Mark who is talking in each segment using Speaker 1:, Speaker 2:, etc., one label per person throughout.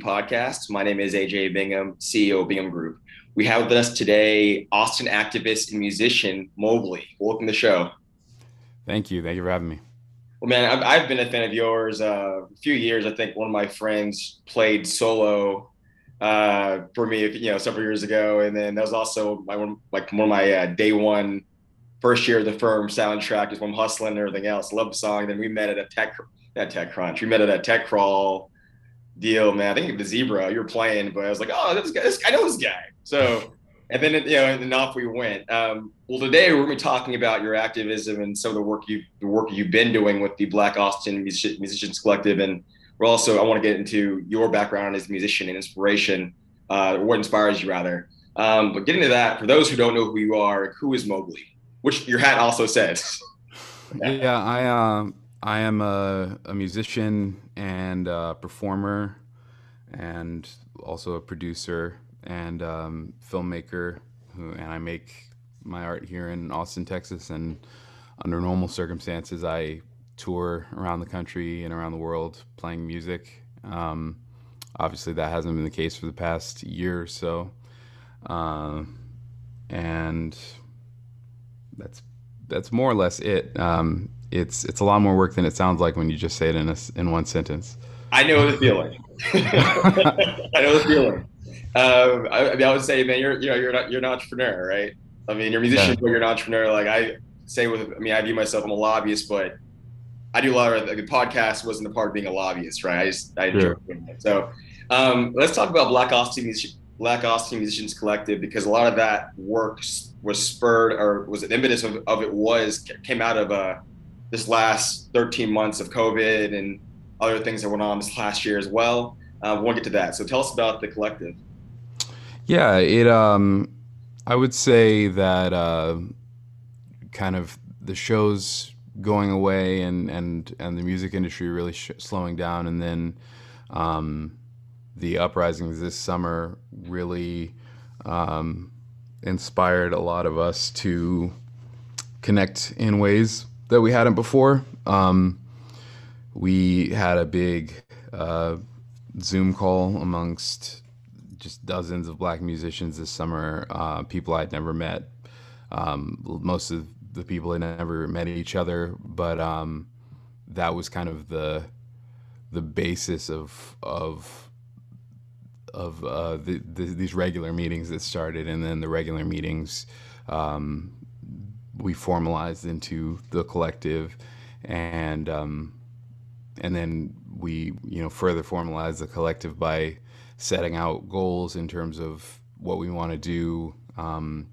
Speaker 1: Podcast. My name is AJ Bingham, CEO of Bingham Group. We have with us today Austin activist and musician Mobley. Welcome to the show.
Speaker 2: Thank you. Thank you for having me.
Speaker 1: Well, man, I've, I've been a fan of yours uh, a few years. I think one of my friends played solo uh, for me, you know, several years ago, and then that was also my one, like one of my uh, day one, first year of the firm soundtrack is when I'm hustling and everything else. Love the song. Then we met at a tech, at Tech Crunch. We met at a Tech Crawl deal, man. I think the Zebra you're playing, but I was like, oh, this guy, this, I know this guy. So and then you know, and off we went. Um, well, today we're to be talking about your activism and some of the work you the work you've been doing with the Black Austin Musicians Collective, and we're also I want to get into your background as a musician and inspiration, uh, what inspires you rather. Um, but getting to that, for those who don't know who you are, who is Mobley? Which your hat also says.
Speaker 2: yeah, I uh, I am a, a musician and a performer, and also a producer and um, filmmaker, who, and I make my art here in Austin, Texas. And under normal circumstances, I tour around the country and around the world playing music. Um, obviously, that hasn't been the case for the past year or so, uh, and that's that's more or less it. Um, it's it's a lot more work than it sounds like when you just say it in a, in one sentence.
Speaker 1: I know the feeling. I know the feeling. Um, I, I, mean, I would say, man, you're you know you're not, you're an entrepreneur, right? I mean, you're a musician, yeah. but you're an entrepreneur. Like I say with, I mean, I view myself, I'm a lobbyist, but I do a lot of like, the podcast wasn't a part of being a lobbyist, right? I just I enjoy doing it. So um, let's talk about Black Austin Black Austin Musicians Collective because a lot of that work was spurred or was the impetus of, of it was came out of uh, this last 13 months of COVID and other things that went on this last year as well. Uh, we'll get to that. So tell us about the collective.
Speaker 2: Yeah, it. Um, I would say that uh, kind of the shows going away and and and the music industry really sh- slowing down, and then um, the uprisings this summer really um, inspired a lot of us to connect in ways that we hadn't before. Um, we had a big uh, Zoom call amongst just dozens of black musicians this summer, uh, people I'd never met. Um, most of the people had never met each other, but um, that was kind of the the basis of of of uh, the, the, these regular meetings that started, and then the regular meetings um, we formalized into the collective, and um, and then we you know further formalized the collective by setting out goals in terms of what we want to do um,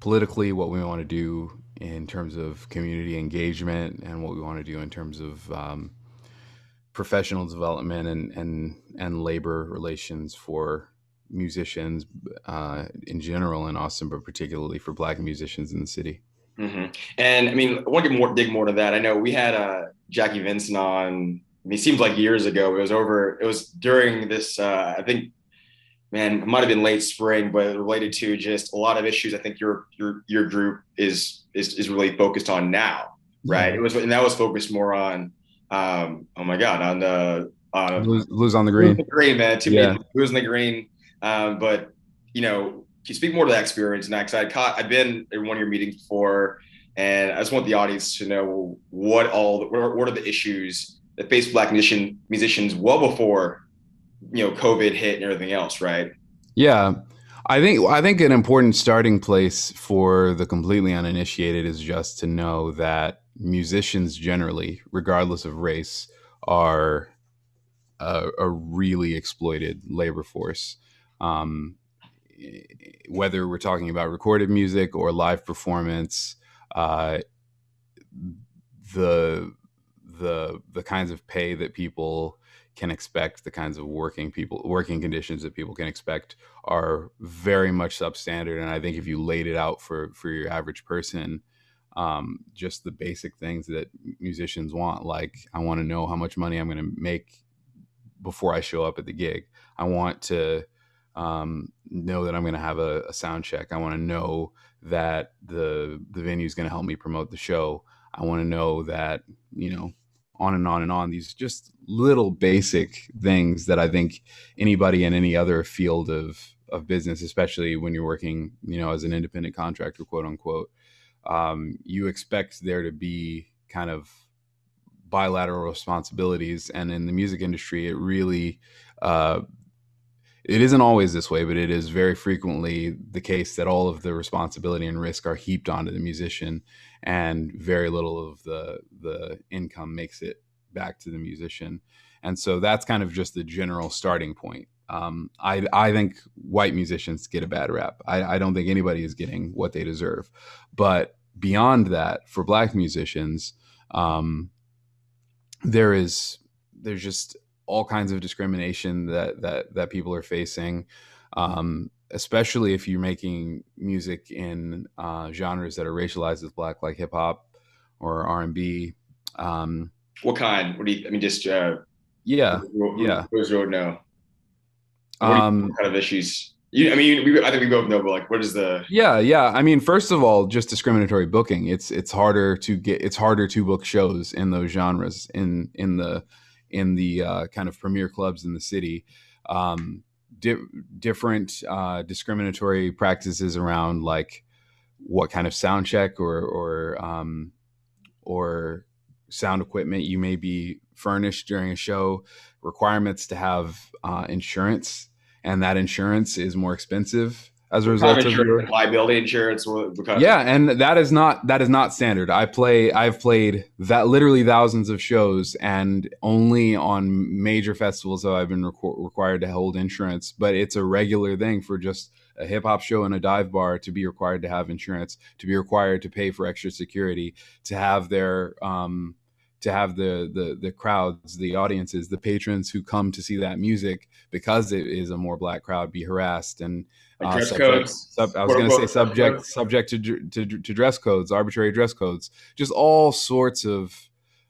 Speaker 2: politically, what we want to do in terms of community engagement, and what we want to do in terms of um, professional development and, and, and labor relations for musicians uh, in general in Austin, but particularly for Black musicians in the city.
Speaker 1: Mm-hmm. And I mean, I want to get more, dig more to that. I know we had uh, Jackie Venson on I mean, it seems like years ago. It was over. It was during this. Uh, I think, man, it might have been late spring, but related to just a lot of issues. I think your your your group is is is really focused on now, right? It was, and that was focused more on. Um, oh my God, on the uh,
Speaker 2: lose, lose on the green.
Speaker 1: The green, man. Too yeah. many losing the green. Um, but you know, can you speak more to that experience now? Because I caught, I've been in one of your meetings before, and I just want the audience to know what all, what are, what are the issues that faced black musician musicians well before you know COVID hit and everything else, right?
Speaker 2: Yeah. I think I think an important starting place for the completely uninitiated is just to know that musicians generally, regardless of race, are a, a really exploited labor force. Um, whether we're talking about recorded music or live performance, uh, the the the kinds of pay that people can expect, the kinds of working people working conditions that people can expect are very much substandard. And I think if you laid it out for for your average person, um, just the basic things that musicians want, like I want to know how much money I'm going to make before I show up at the gig. I want to um, know that I'm going to have a, a, sound check. I want to know that the the venue is going to help me promote the show. I want to know that you know on and on and on. These just little basic things that I think anybody in any other field of of business, especially when you're working, you know, as an independent contractor, quote unquote, um, you expect there to be kind of bilateral responsibilities. And in the music industry, it really uh, it isn't always this way, but it is very frequently the case that all of the responsibility and risk are heaped onto the musician, and very little of the the income makes it back to the musician. And so that's kind of just the general starting point. Um, I I think white musicians get a bad rap. I, I don't think anybody is getting what they deserve. But beyond that, for black musicians, um, there is there's just all kinds of discrimination that that that people are facing, um, especially if you're making music in uh, genres that are racialized as black, like hip hop or R and B. Um,
Speaker 1: what kind? What do you? I mean, just uh,
Speaker 2: yeah,
Speaker 1: who, who,
Speaker 2: yeah.
Speaker 1: Who's road now? What, um, what kind of issues? You, I mean, we, I think we both know, but like, what is the?
Speaker 2: Yeah, yeah. I mean, first of all, just discriminatory booking. It's it's harder to get. It's harder to book shows in those genres in in the in the uh, kind of premier clubs in the city. Um, di- different uh, discriminatory practices around like what kind of sound check or or um, or sound equipment you may be furnished during a show, requirements to have uh, insurance, and that insurance is more expensive as a result of your
Speaker 1: liability insurance.
Speaker 2: Yeah, and that is not that is not standard. I play I've played that literally thousands of shows, and only on major festivals have I been requ- required to hold insurance. But it's a regular thing for just a hip hop show and a dive bar to be required to have insurance, to be required to pay for extra security, to have their um, to have the the the crowds, the audiences, the patrons who come to see that music because it is a more black crowd be harassed and
Speaker 1: uh, dress subject, codes.
Speaker 2: Sub, I was going to say subject subject to, to, to dress codes, arbitrary dress codes, just all sorts of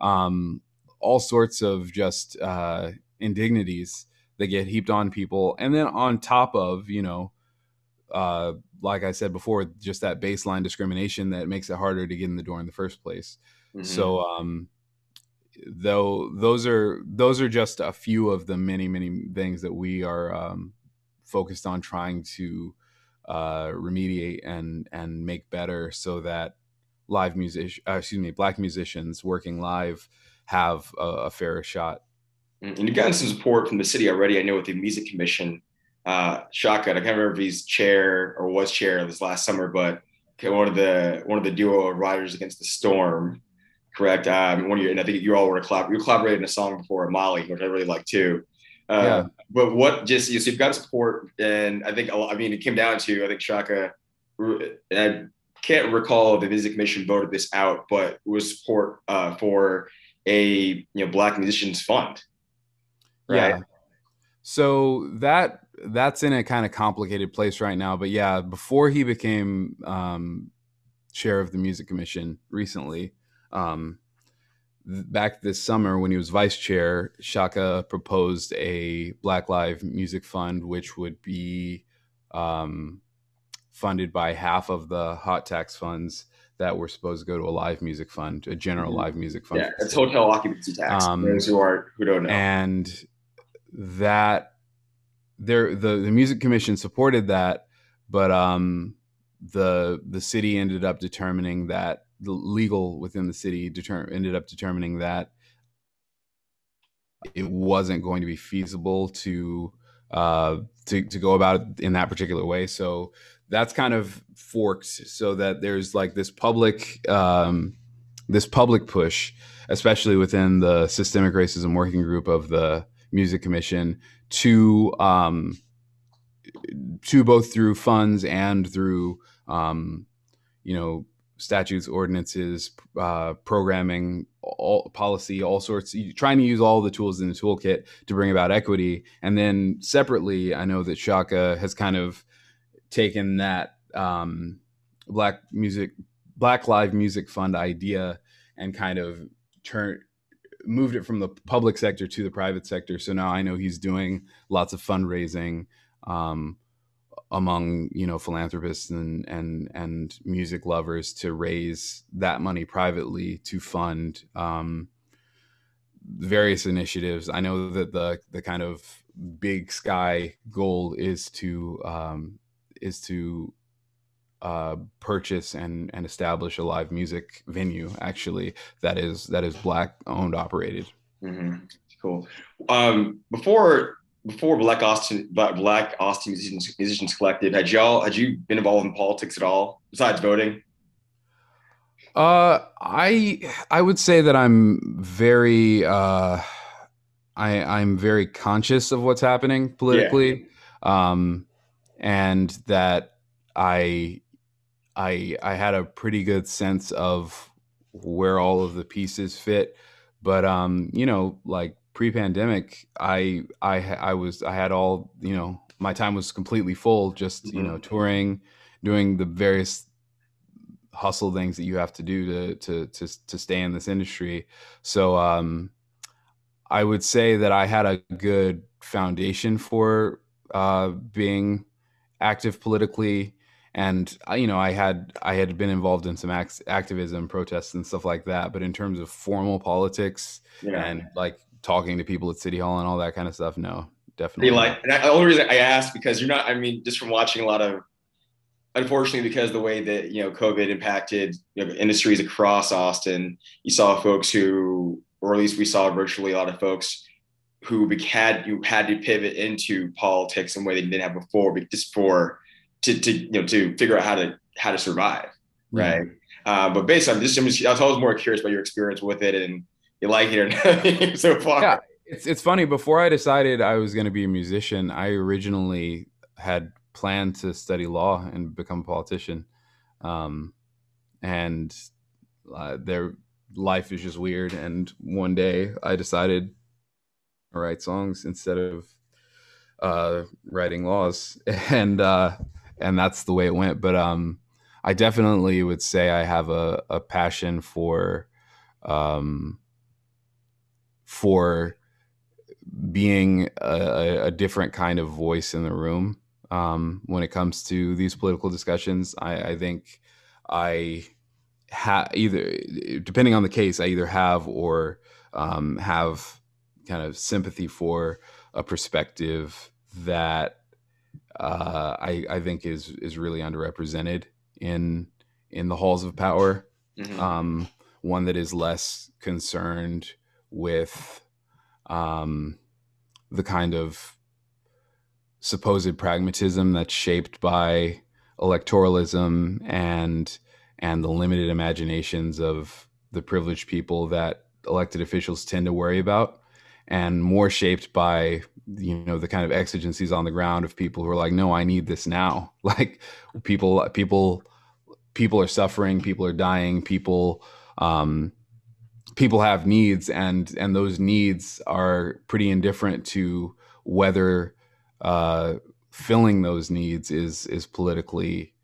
Speaker 2: um, all sorts of just uh, indignities that get heaped on people, and then on top of you know, uh, like I said before, just that baseline discrimination that makes it harder to get in the door in the first place. Mm-hmm. So, um, though those are those are just a few of the many many things that we are um, focused on trying to uh, remediate and and make better so that live music uh, excuse me black musicians working live have a, a fairer shot.
Speaker 1: Mm, and you've gotten some support from the city already i know with the music commission. Uh shaka i can't remember if he's chair or was chair this last summer but one of the one of the duo of riders against the storm correct um one of your and i think you all were collab you collaborated in a song before molly which i really like too uh, yeah. But what just you so you've got support, and I think I mean it came down to I think Shaka. I can't recall if the music commission voted this out, but it was support uh, for a you know Black musicians fund.
Speaker 2: Right? Yeah. So that that's in a kind of complicated place right now. But yeah, before he became um, chair of the music commission recently, um, back this summer when he was vice chair, Shaka proposed a Black Live Music Fund, which would be um, funded by half of the hot tax funds that were supposed to go to a live music fund, a general mm-hmm. live music fund.
Speaker 1: Yeah, it's hotel occupancy tax. Um, those who are who don't know,
Speaker 2: and that there the the music commission supported that, but um, the the city ended up determining that the legal within the city deter- ended up determining that it wasn't going to be feasible to uh, to to go about it in that particular way. So that's kind of forked so that there's like this public um, this public push, especially within the systemic racism working group of the Music Commission, to um, to both through funds and through um, you know statutes, ordinances, uh, programming, all policy, all sorts, trying to use all the tools in the toolkit to bring about equity. And then separately, I know that Shaka has kind of taken that um, black music, Black Live Music Fund idea and kind of turned moved it from the public sector to the private sector. So now I know he's doing lots of fundraising. Um, among you know philanthropists and and and music lovers to raise that money privately to fund um, various initiatives. I know that the the kind of big sky goal is to um, is to uh, purchase and and establish a live music venue actually that is that is black owned operated.
Speaker 1: Mm-hmm. Cool. Um, before before Black Austin Black Austin Musicians, Musicians Collective, had y'all had you been involved in politics at all besides voting?
Speaker 2: Uh, I I would say that I'm very uh, I I'm very conscious of what's happening politically, yeah. um, and that I I I had a pretty good sense of where all of the pieces fit, but um, you know, like pre-pandemic, I I I was I had all you know my time was completely full, just mm-hmm. you know touring, doing the various hustle things that you have to do to to to to stay in this industry. So um, I would say that I had a good foundation for uh, being active politically and you know i had i had been involved in some act- activism protests and stuff like that but in terms of formal politics yeah. and like talking to people at city hall and all that kind of stuff no definitely
Speaker 1: like and I, the only reason i asked because you're not i mean just from watching a lot of unfortunately, because the way that you know COVID impacted you know, industries across Austin, you saw folks who, or at least we saw virtually a lot of folks who had you had to pivot into politics in a way they didn't have before, but just for to to you know to figure out how to how to survive, right? Uh, but based on this, I'm just, I was always more curious about your experience with it and you like it or not so far.
Speaker 2: Yeah, it's it's funny. Before I decided I was going to be a musician, I originally had planned to study law and become a politician. Um, and uh, their life is just weird. And one day I decided to write songs instead of uh, writing laws, and uh, and that's the way it went. But um, I definitely would say I have a, a passion for um, for being a, a, different kind of voice in the room um, when it comes to these political discussions. I, I think I have either, depending on the case, I either have or um, have kind of sympathy for a perspective that uh, I, I, think is is really underrepresented in in the halls of power. Mm-hmm. Um, one that is less concerned with um, the kind of supposed pragmatism that's shaped by electoralism and and the limited imaginations of the privileged people that elected officials tend to worry about and more shaped by you know the kind of exigencies on the ground of people who are like no i need this now. Like people people people are suffering people are dying people um people have needs and and those needs are pretty indifferent to whether uh, filling those needs is is politically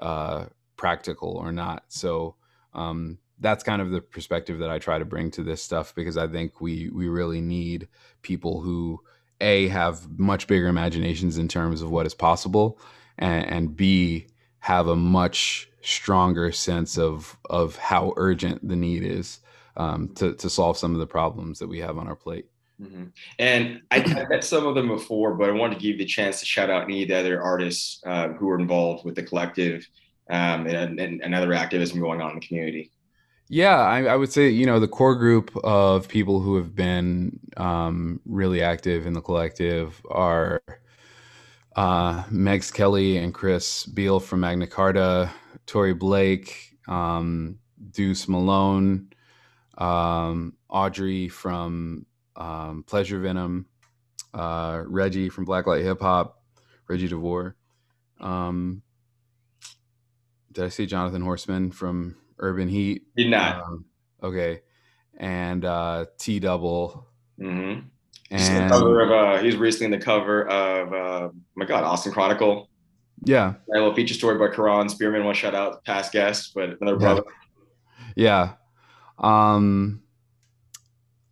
Speaker 2: uh, practical or not. So um, that's kind of the perspective that I try to bring to this stuff because I think we we really need people who a have much bigger imaginations in terms of what is possible, and, and b have a much stronger sense of of how urgent the need is um, to to solve some of the problems that we have on our plate.
Speaker 1: Mm-hmm. And I, I, met some of them before, but I wanted to give you the chance to shout out any of the other artists uh, who are involved with the collective um, and, and, and, other activism going on in the community.
Speaker 2: Yeah, I, I, would say, you know, the core group of people who have been um, really active in the collective are uh, Megz Kelli and Chris Beal from Magna Carda, Tori Blake, um, Deuce Malone, um, Audrey from um, Pleasure Venom, uh, Reggie from Blacklight Hip Hop, Reggie DeVore. Um, did I see Jonathan Horstmann from Urban Heat?
Speaker 1: Did not. Um,
Speaker 2: okay, and uh, Tee Double.
Speaker 1: Mm-hmm. And cover of uh, he's recently in the cover of uh, my God, Austin Chronicle.
Speaker 2: Yeah,
Speaker 1: a little feature story by Kahron Spearman. One shout out, past guest, but another brother.
Speaker 2: Yeah. yeah. Um,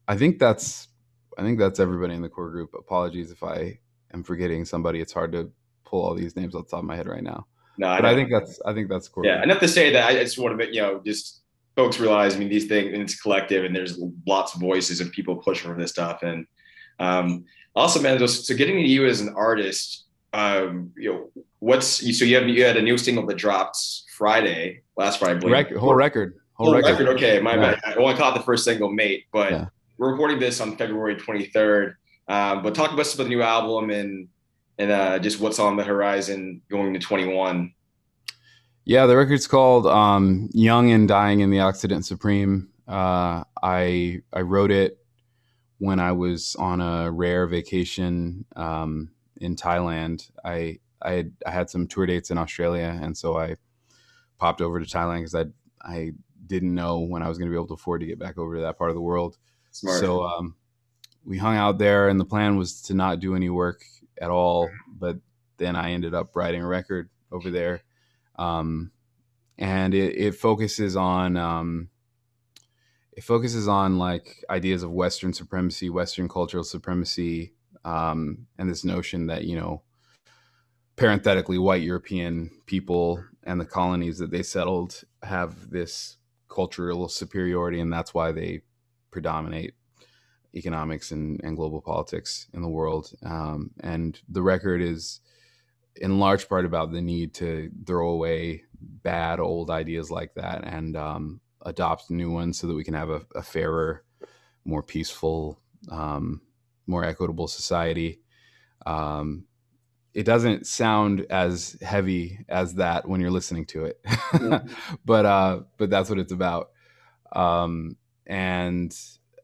Speaker 2: I think that's I think that's everybody in the core group. Apologies if I am forgetting somebody. It's hard to pull all these names off the top of my head right now. No, I but I think that's I think that's
Speaker 1: core. Yeah, enough to say that I just want to, you know, just folks realize, I mean, these things, and it's collective, and there's lots of voices of people pushing for this stuff. And um, also, man, so getting to you as an artist, um, you know, what's so you have you had a new single that dropped Friday, last Friday,
Speaker 2: record, whole record,
Speaker 1: whole record. record. Okay, my yeah. bad. I only caught the first single, "Mate," but yeah. we're recording this on February 23rd. Um, but talk about some of the new album and and uh, just what's on the horizon going to 21.
Speaker 2: Yeah, the record's called um, "Young and Dying in the Occident Supreme." Uh, I I wrote it when I was on a rare vacation um, in Thailand. I I had, I had some tour dates in Australia, and so I popped over to Thailand because I I didn't know when I was going to be able to afford to get back over to that part of the world. Smart. So um, we hung out there, and the plan was to not do any work at all. But then I ended up writing a record over there, um, and it, it, focuses on um, it focuses on like ideas of Western supremacy, Western cultural supremacy, um, and this notion that you know, parenthetically, white European people and the colonies that they settled have this cultural superiority, and that's why they predominate economics and, and global politics in the world. Um, and the record is in large part about the need to throw away bad old ideas like that and um, adopt new ones so that we can have a, a fairer, more peaceful, um, more equitable society. Um, it doesn't sound as heavy as that when you're listening to it, but uh, but that's what it's about. Um, and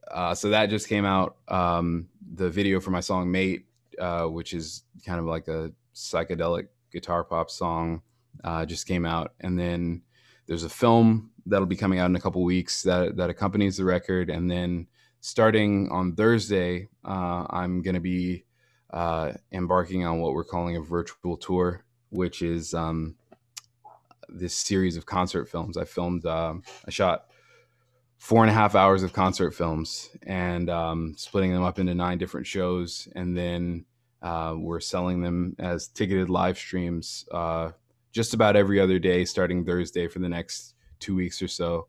Speaker 2: uh, so that just came out. Um, the video for my song "Mate," uh, which is kind of like a psychedelic guitar pop song, uh, just came out, and then there's a film that'll be coming out in a couple weeks that that accompanies the record, and then starting on Thursday, uh, I'm going to be uh, embarking on what we're calling a virtual tour, which is um, this series of concert films. I filmed, um, I shot four and a half hours of concert films and um, splitting them up into nine different shows. And then uh, we're selling them as ticketed live streams uh, just about every other day, starting Thursday for the next two weeks or so.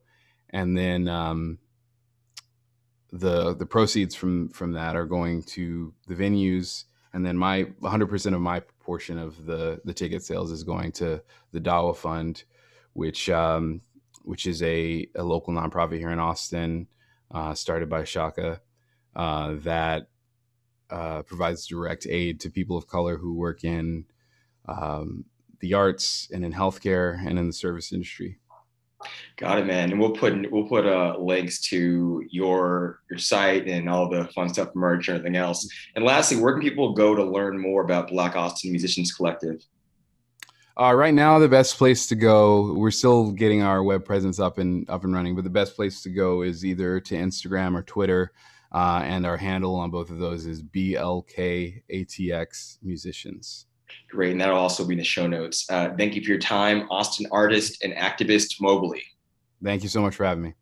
Speaker 2: And then um, the the proceeds from from that are going to the venues and then my 100% of my portion of the the ticket sales is going to the Dawa Fund, which um, which is a, a local nonprofit here in Austin, uh, started by Shaka, uh, that uh, provides direct aid to people of color who work in um, the arts and in healthcare and in the service industry.
Speaker 1: Got it, man. And we'll put we'll put uh, links to your your site and all the fun stuff, merch, and everything else. And lastly, where can people go to learn more about Black Austin Musicians Collective?
Speaker 2: Uh, right now, the best place to go. We're still getting our web presence up and up and running, but the best place to go is either to Instagram or Twitter, uh, and our handle on both of those is BLKATX Musicians.
Speaker 1: Great, and that'll also be in the show notes. Uh, thank you for your time, Austin artist and activist Mobley.
Speaker 2: Thank you so much for having me.